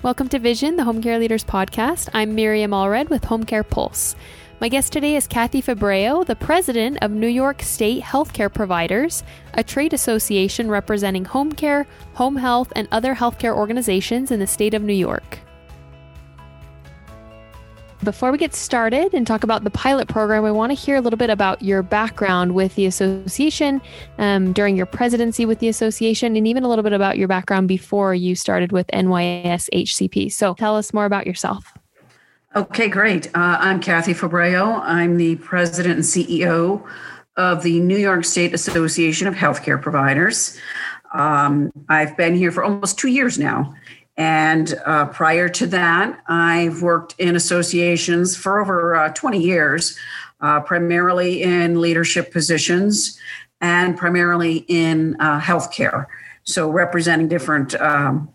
Welcome to Vision, the Home Care Leaders Podcast. I'm Miriam Allred with Home Care Pulse. My guest today is Kathy Febraio, the president of New York State Healthcare Providers, a trade association representing home care, home health, and other healthcare organizations in the state of New York. Before we get started and talk about the pilot program, I want to hear a little bit about your background with the association um, during your presidency with the association, and even a little bit about your background before you started with NYS HCP. So tell us more about yourself. Okay, great. Uh, I'm Kathy Febraio. I'm the president and CEO of the New York State Association of Healthcare Providers. Um, I've been here for almost two years now. And uh, prior to that, I've worked in associations for over uh, 20 years, uh, primarily in leadership positions and primarily in uh, healthcare. So, representing different um,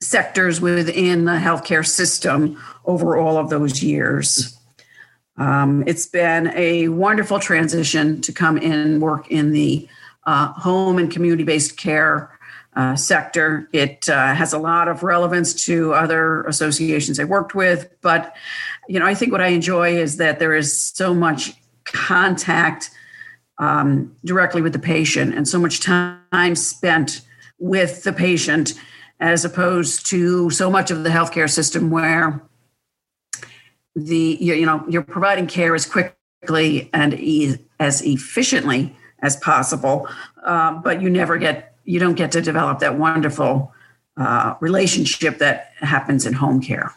sectors within the healthcare system over all of those years. Um, it's been a wonderful transition to come in and work in the uh, home and community based care uh, sector. It uh, has a lot of relevance to other associations I worked with, but you know, I think what I enjoy is that there is so much contact um, directly with the patient and so much time spent with the patient as opposed to so much of the healthcare system where the you, know you're providing care as quickly and e- as efficiently as possible, uh, but you never get you don't get to develop that wonderful uh, relationship that happens in home care.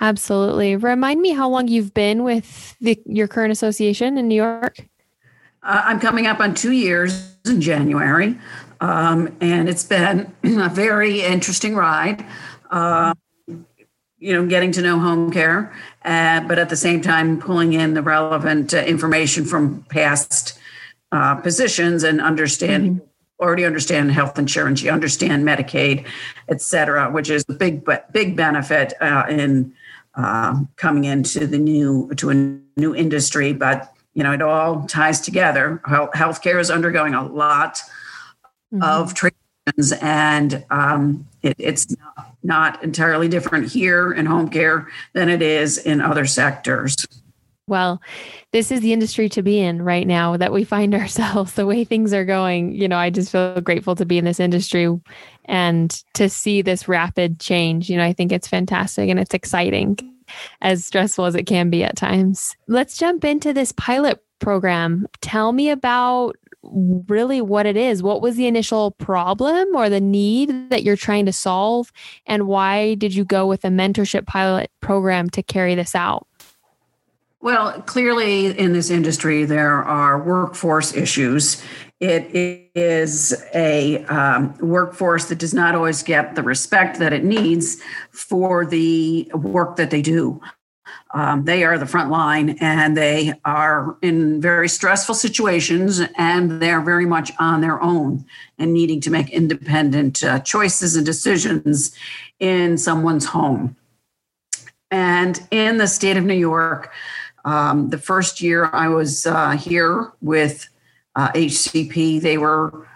Absolutely. Remind me how long you've been with the, your current association in New York. Uh, I'm coming up on two years in January, um, and it's been a very interesting ride. Uh, you know, getting to know home care, uh, but at the same time pulling in the relevant uh, information from past uh, positions and understand mm-hmm. already understand health insurance you understand medicaid et cetera which is a big big benefit uh, in uh, coming into the new to a new industry but you know it all ties together healthcare is undergoing a lot mm-hmm. of transitions and um, it, it's not entirely different here in home care than it is in other sectors well, this is the industry to be in right now that we find ourselves, the way things are going. You know, I just feel grateful to be in this industry and to see this rapid change. You know, I think it's fantastic and it's exciting, as stressful as it can be at times. Let's jump into this pilot program. Tell me about really what it is. What was the initial problem or the need that you're trying to solve? And why did you go with a mentorship pilot program to carry this out? Well, clearly in this industry, there are workforce issues. It is a um, workforce that does not always get the respect that it needs for the work that they do. Um, they are the front line and they are in very stressful situations and they're very much on their own and needing to make independent uh, choices and decisions in someone's home. And in the state of New York, um, the first year I was uh, here with uh, HCP, they were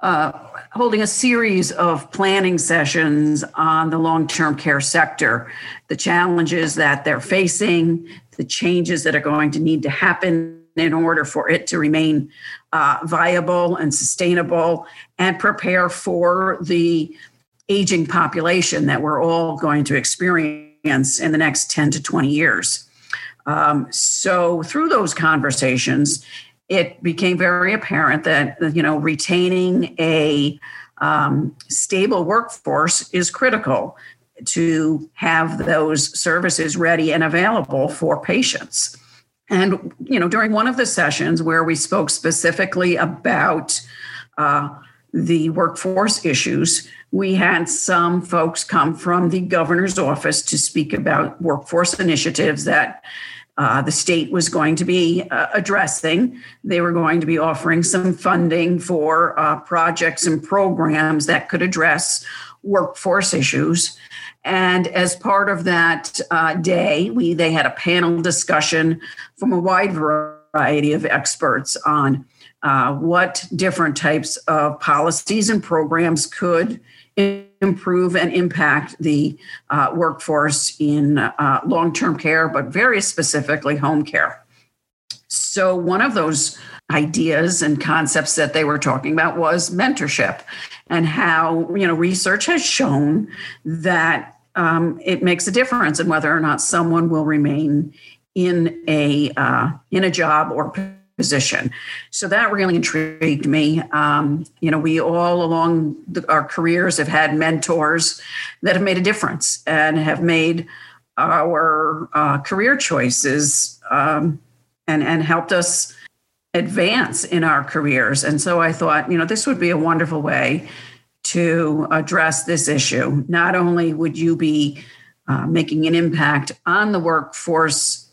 uh, holding a series of planning sessions on the long term care sector, the challenges that they're facing, the changes that are going to need to happen in order for it to remain uh, viable and sustainable and prepare for the aging population that we're all going to experience in the next 10 to 20 years. Um, so through those conversations, it became very apparent that you know retaining a um, stable workforce is critical to have those services ready and available for patients. And you know, during one of the sessions where we spoke specifically about uh, the workforce issues, we had some folks come from the governor's office to speak about workforce initiatives that uh, the state was going to be uh, addressing. They were going to be offering some funding for uh, projects and programs that could address workforce issues. And as part of that uh, day, we they had a panel discussion from a wide variety of experts on uh, what different types of policies and programs could improve and impact the uh, workforce in uh, long term care, but very specifically home care. So, one of those ideas and concepts that they were talking about was mentorship and how, you know, research has shown that um, it makes a difference in whether or not someone will remain in a uh, in a job or position. So that really intrigued me. Um, you know, we all along the, our careers have had mentors that have made a difference and have made our uh, career choices um, and and helped us advance in our careers. And so I thought, you know, this would be a wonderful way to address this issue. Not only would you be uh, making an impact on the workforce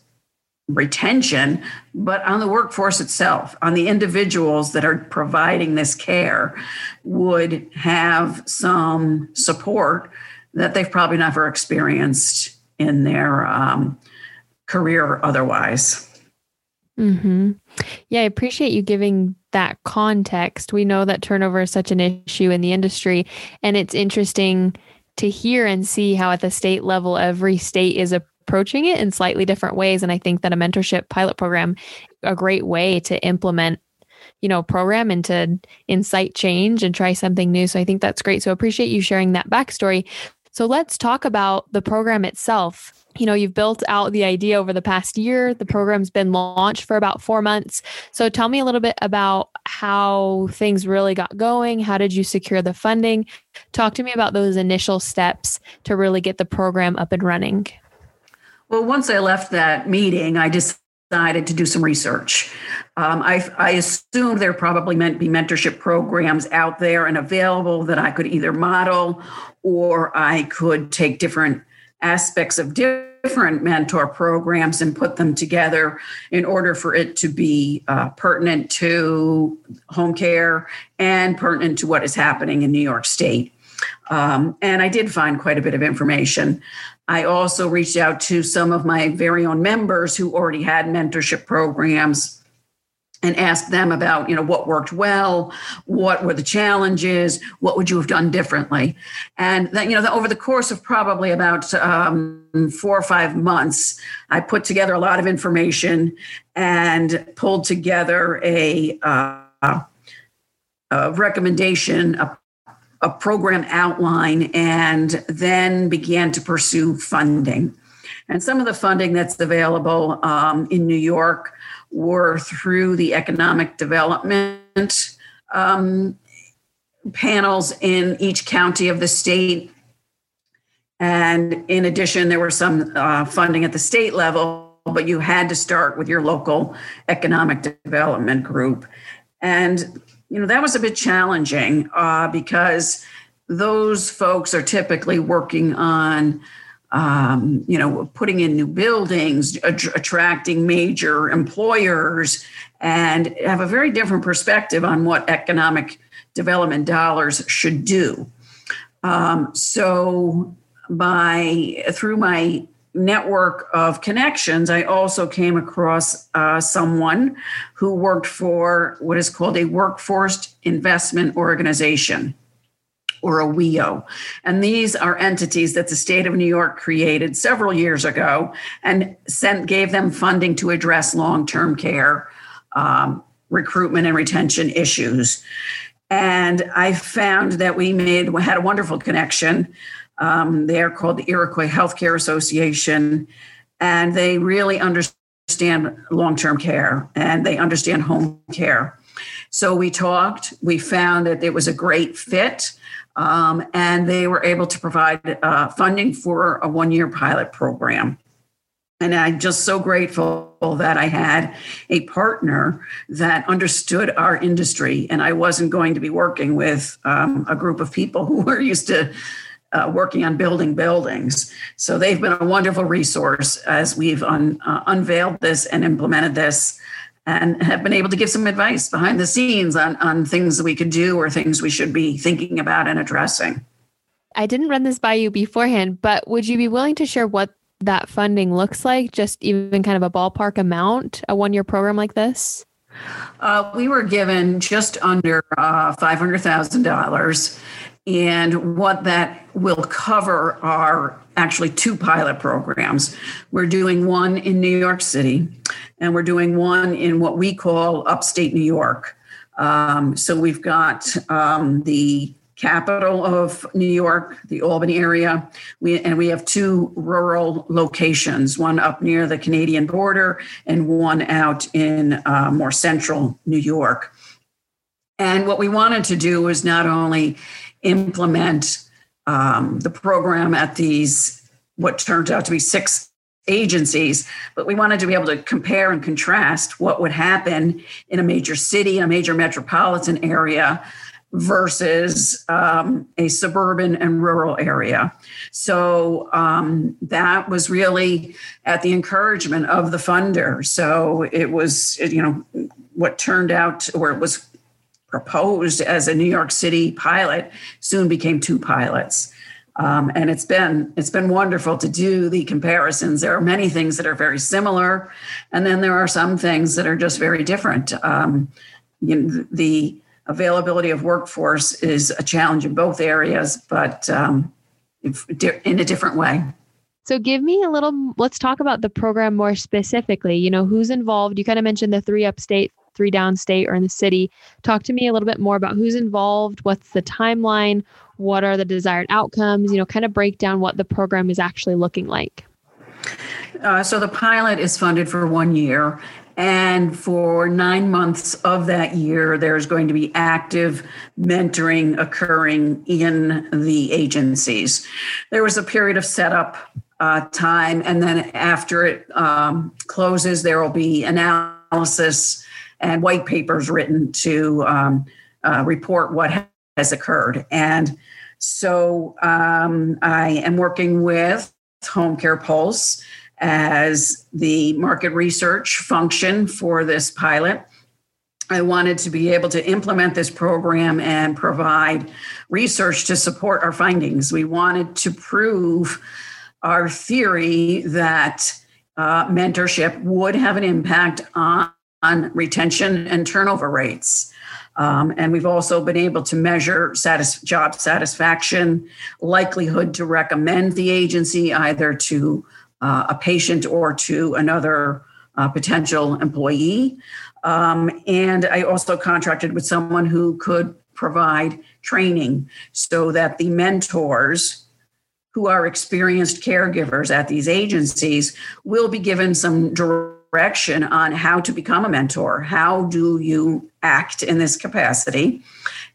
retention, but on the workforce itself, on the individuals that are providing this care, would have some support that they've probably never experienced in their um, career otherwise. Mm-hmm. Yeah, I appreciate you giving that context. We know that turnover is such an issue in the industry, and it's interesting to hear and see how at the state level every state is approaching it in slightly different ways. And I think that a mentorship pilot program a great way to implement you know program and to incite change and try something new. So i think that's great. So I appreciate you sharing that backstory. So let's talk about the program itself. You know you've built out the idea over the past year. The program's been launched for about four months. So tell me a little bit about how things really got going. How did you secure the funding? Talk to me about those initial steps to really get the program up and running well once i left that meeting i decided to do some research um, I, I assumed there probably meant be mentorship programs out there and available that I could either model or I could take different aspects of different mentor programs and put them together in order for it to be uh, pertinent to home care and pertinent to what is happening in New York State. Um, and I did find quite a bit of information. I also reached out to some of my very own members who already had mentorship programs and asked them about you know what worked well what were the challenges what would you have done differently and that you know over the course of probably about um, four or five months i put together a lot of information and pulled together a, uh, a recommendation a, a program outline and then began to pursue funding and some of the funding that's available um, in new york were through the economic development um, panels in each county of the state. And in addition, there was some uh, funding at the state level, but you had to start with your local economic development group. And, you know, that was a bit challenging uh, because those folks are typically working on um, you know, putting in new buildings, attracting major employers, and have a very different perspective on what economic development dollars should do. Um, so, by through my network of connections, I also came across uh, someone who worked for what is called a workforce investment organization or a WIO. And these are entities that the state of New York created several years ago and sent gave them funding to address long-term care, um, recruitment and retention issues. And I found that we made had a wonderful connection. Um, they are called the Iroquois Healthcare Association, and they really understand long-term care and they understand home care. So we talked. We found that it was a great fit. Um, and they were able to provide uh, funding for a one year pilot program. And I'm just so grateful that I had a partner that understood our industry. And I wasn't going to be working with um, a group of people who were used to uh, working on building buildings. So they've been a wonderful resource as we've un, uh, unveiled this and implemented this and have been able to give some advice behind the scenes on, on things that we could do or things we should be thinking about and addressing. I didn't run this by you beforehand, but would you be willing to share what that funding looks like? Just even kind of a ballpark amount, a one year program like this? Uh, we were given just under uh, $500,000 And what that will cover are actually two pilot programs. We're doing one in New York City, and we're doing one in what we call upstate New York. Um, so we've got um, the capital of New York, the Albany area. We, and we have two rural locations, one up near the Canadian border and one out in uh, more central New York. And what we wanted to do was not only implement um, the program at these, what turned out to be six agencies, but we wanted to be able to compare and contrast what would happen in a major city, in a major metropolitan area versus um, a suburban and rural area. So um, that was really at the encouragement of the funder. So it was, you know, what turned out, or it was proposed as a New York City pilot, soon became two pilots. Um, and it's been it's been wonderful to do the comparisons. There are many things that are very similar, and then there are some things that are just very different. Um, you know, the availability of workforce is a challenge in both areas, but um, in a different way. So, give me a little, let's talk about the program more specifically. You know, who's involved? You kind of mentioned the three upstate, three downstate, or in the city. Talk to me a little bit more about who's involved, what's the timeline, what are the desired outcomes, you know, kind of break down what the program is actually looking like. Uh, so, the pilot is funded for one year, and for nine months of that year, there's going to be active mentoring occurring in the agencies. There was a period of setup uh, time, and then after it um, closes, there will be analysis and white papers written to um, uh, report what has occurred. And so um, I am working with Home Care Pulse as the market research function for this pilot. I wanted to be able to implement this program and provide research to support our findings. We wanted to prove our theory that uh, mentorship would have an impact on, on retention and turnover rates. Um, and we've also been able to measure satis- job satisfaction, likelihood to recommend the agency either to uh, a patient or to another uh, potential employee. Um, and I also contracted with someone who could provide training so that the mentors who are experienced caregivers at these agencies will be given some direction on how to become a mentor. How do you act in this capacity?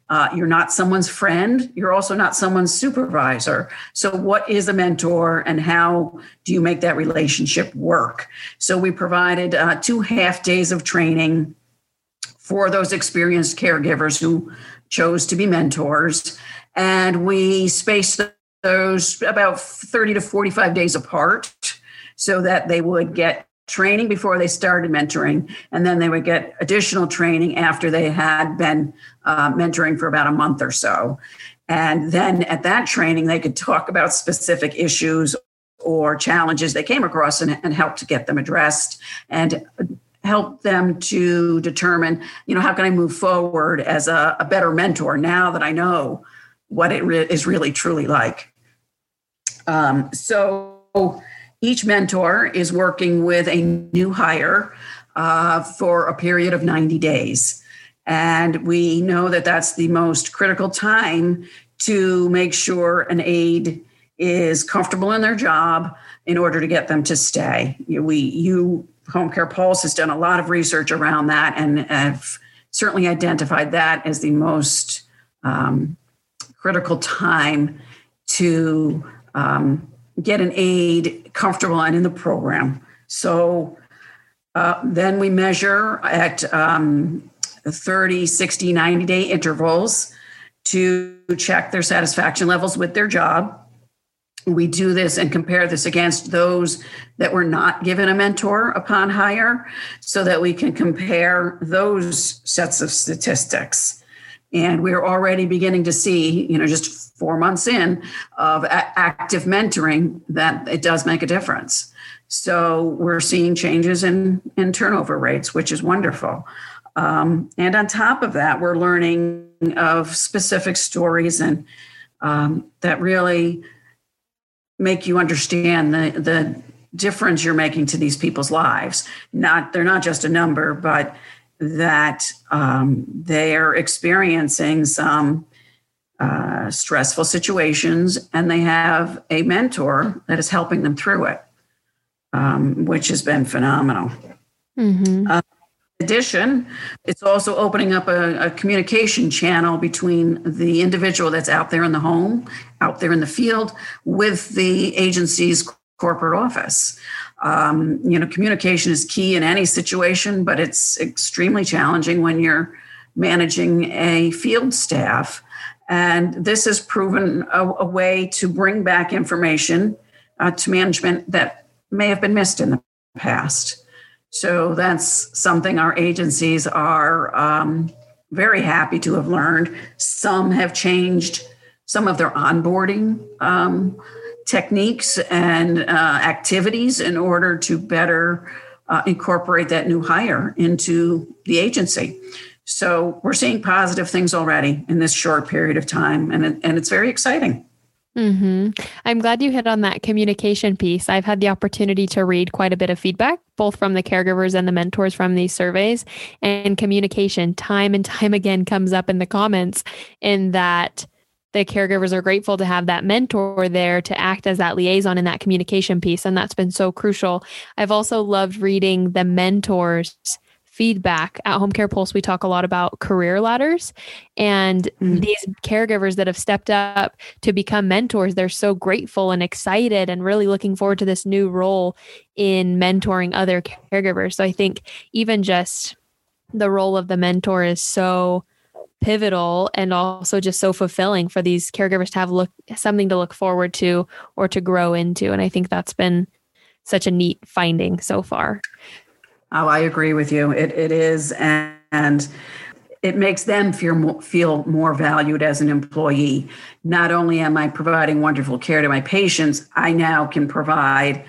Uh, you're not someone's friend. You're also not someone's supervisor. So, what is a mentor and how do you make that relationship work? So, we provided uh, two half days of training for those experienced caregivers who chose to be mentors. And we spaced those about 30 to 45 days apart so that they would get training before they started mentoring, and then they would get additional training after they had been uh, mentoring for about a month or so. And then at that training, they could talk about specific issues or challenges they came across and, and help to get them addressed and help them to determine, you know, how can I move forward as a, a better mentor now that I know what it re- is really truly like. Um, so each mentor is working with a new hire uh, for a period of 90 days. And we know that that's the most critical time to make sure an aide is comfortable in their job in order to get them to stay. We, you, Home Care Pulse has done a lot of research around that and have certainly identified that as the most um, critical time to um, get an aide comfortable and in the program. So uh, then we measure at um, 30, 60, 90 day intervals to check their satisfaction levels with their job. We do this and compare this against those that were not given a mentor upon hire so that we can compare those sets of statistics. And we're already beginning to see, you know, just four months in of a- active mentoring that it does make a difference. So we're seeing changes in, in turnover rates, which is wonderful. Um, and on top of that, we're learning of specific stories and um, that really make you understand the, the difference you're making to these people's lives. Not they're not just a number, but that um, they're experiencing some uh, stressful situations and they have a mentor that is helping them through it, um, which has been phenomenal. Mm-hmm. Uh, in addition, it's also opening up a, a, communication channel between the individual that's out there in the home, out there in the field, with the agency's corporate office. Um, you know, communication is key in any situation, but it's extremely challenging when you're managing a field staff. And this has proven a, a way to bring back information uh, to management that may have been missed in the past. So that's something our agencies are um, very happy to have learned. Some have changed some of their onboarding um, techniques and uh, activities in order to better uh, incorporate that new hire into the agency. So we're seeing positive things already in this short period of time, and it, and it's very exciting. Mm-hmm. I'm glad you hit on that communication piece. I've had the opportunity to read quite a bit of feedback, both from the caregivers and the mentors from these surveys. And communication, time and time again, comes up in the comments in that the caregivers are grateful to have that mentor there to act as that liaison in that communication piece. And that's been so crucial. I've also loved reading the mentors feedback at home care pulse we talk a lot about career ladders and mm. these caregivers that have stepped up to become mentors they're so grateful and excited and really looking forward to this new role in mentoring other caregivers. So i think even just the role of the mentor is so pivotal and also just so fulfilling for these caregivers to have look something to look forward to or to grow into. And i think that's been such a neat finding so far oh i agree with you. It, it is and, and it makes them feel more, feel more valued as an employee. Not only am i providing wonderful care to my patients i now can provide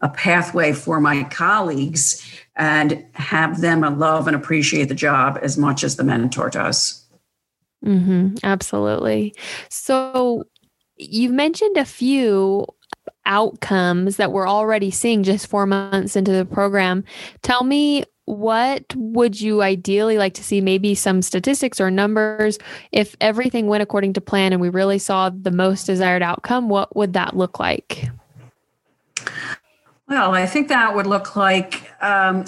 a pathway for my colleagues and have them love and appreciate the job as much as the mentor does. Mm-hmm, absolutely. So you've mentioned a few outcomes that we're already seeing just four months into the program. Tell me what would you ideally like to see maybe some statistics or numbers if everything went according to plan and we really saw the most desired outcome what would that look like well i think that would look like um,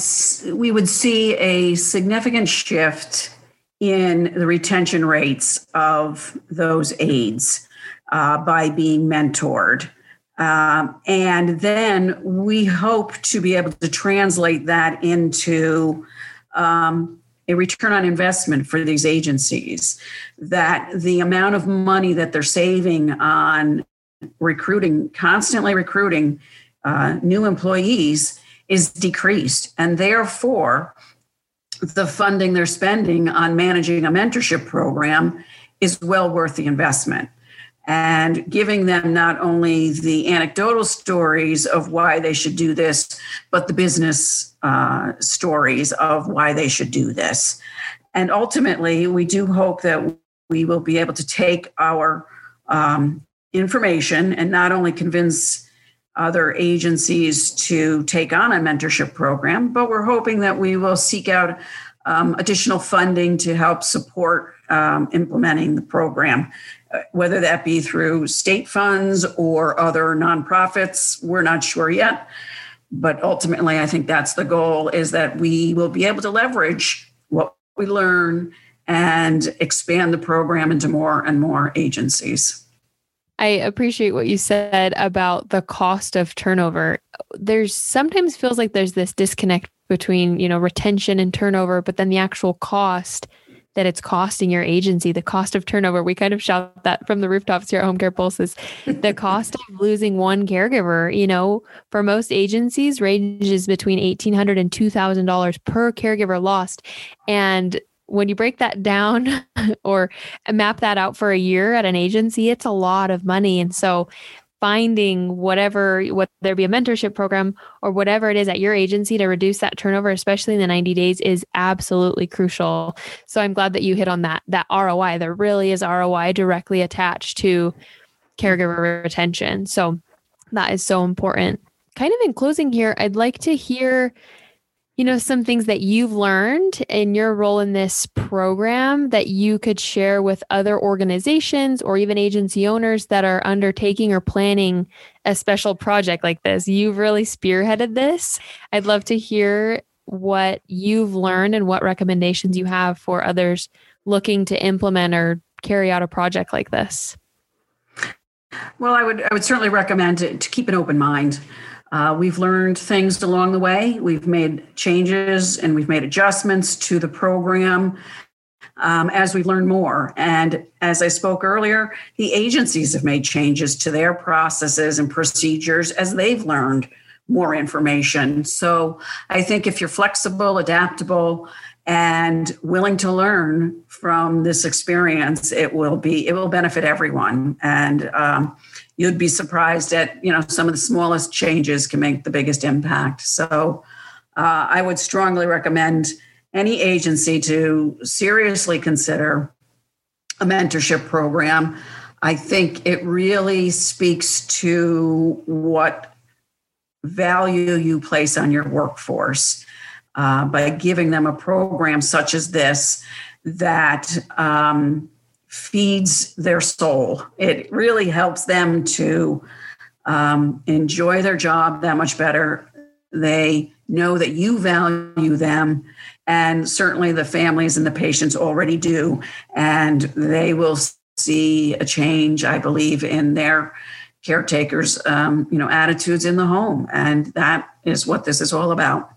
we would see a significant shift in the retention rates of those aides uh, by being mentored. Um, and then we hope to be able to translate that into um, a return on investment for these agencies. That the amount of money that they're saving on recruiting, constantly recruiting uh, new employees, is decreased. And therefore, the funding they're spending on managing a mentorship program is well worth the investment. And giving them not only the anecdotal stories of why they should do this, but the business uh, stories of why they should do this. And ultimately, we do hope that we will be able to take our um, information and not only convince other agencies to take on a mentorship program, but we're hoping that we will seek out um, additional funding to help support um, implementing the program, whether that be through state funds or other nonprofits. We're not sure yet, but ultimately, I think that's the goal: is that we will be able to leverage what we learn and expand the program into more and more agencies. I appreciate what you said about the cost of turnover. There's sometimes feels like there's this disconnect between, you know, retention and turnover, but then the actual cost that it's costing your agency, the cost of turnover. We kind of shout that from the rooftops here at Home Care Pulses. The cost of losing one caregiver, you know, for most agencies ranges between $1,800 and $2,000 per caregiver lost. And when you break that down or map that out for a year at an agency, it's a lot of money. And so finding whatever whether there be a mentorship program or whatever it is at your agency to reduce that turnover especially in the 90 days is absolutely crucial. So i'm glad that you hit on that that roi there really is roi directly attached to caregiver retention. So that is so important. Kind of in closing here i'd like to hear you know, some things that you've learned in your role in this program that you could share with other organizations or even agency owners that are undertaking or planning a special project like this? You've really spearheaded this. I'd love to hear what you've learned and what recommendations you have for others looking to implement or carry out a project like this. Well, I would I would certainly recommend to, to keep an open mind. Uh, we've learned things along the way. We've made changes and we've made adjustments to the program um, as we've learned more. And as I spoke earlier, the agencies have made changes to their processes and procedures as they've learned more information. So I think if you're flexible, adaptable, and willing to learn from this experience, it will be it will benefit everyone. And um, you'd be surprised at you know some of the smallest changes can make the biggest impact. So uh, i would strongly recommend any agency to seriously consider a mentorship program. I think it really speaks to what value you place on your workforce uh, by giving them a program such as this that um, feeds their soul. It really helps them to um, enjoy their job that much better. They know that you value them, and certainly the families and the patients already do. And they will see a change, I believe, in their caretakers, um, you know, attitudes in the home, and that is what this is all about.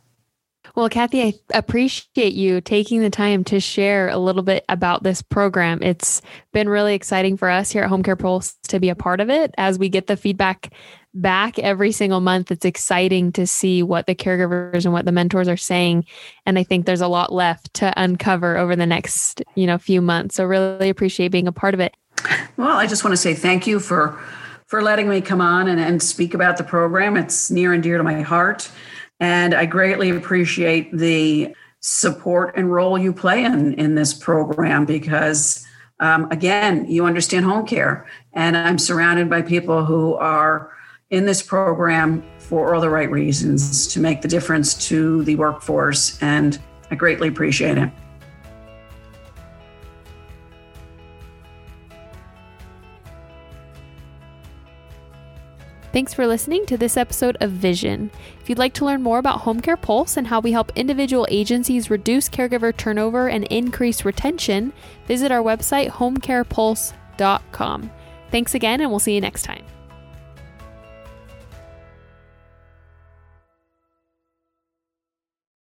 Well, Kathy, I appreciate you taking the time to share a little bit about this program. It's been really exciting for us here at Home Care Pulse to be a part of it as we get the feedback back every single month. It's exciting to see what the caregivers and what the mentors are saying. And I think there's a lot left to uncover over the next, you know, few months. So really appreciate being a part of it. Well, I just want to say thank you for for letting me come on and, and speak about the program. It's near and dear to my heart. And I greatly appreciate the support and role you play in, in this program because, um, again, you understand home care. And I'm surrounded by people who are in this program for all the right reasons to make the difference to the workforce. And I greatly appreciate it. Thanks for listening to this episode of Vision. If you'd like to learn more about Home Care Pulse and how we help individual agencies reduce caregiver turnover and increase retention, visit our website, homecarepulse.com. Thanks again, and we'll see you next time.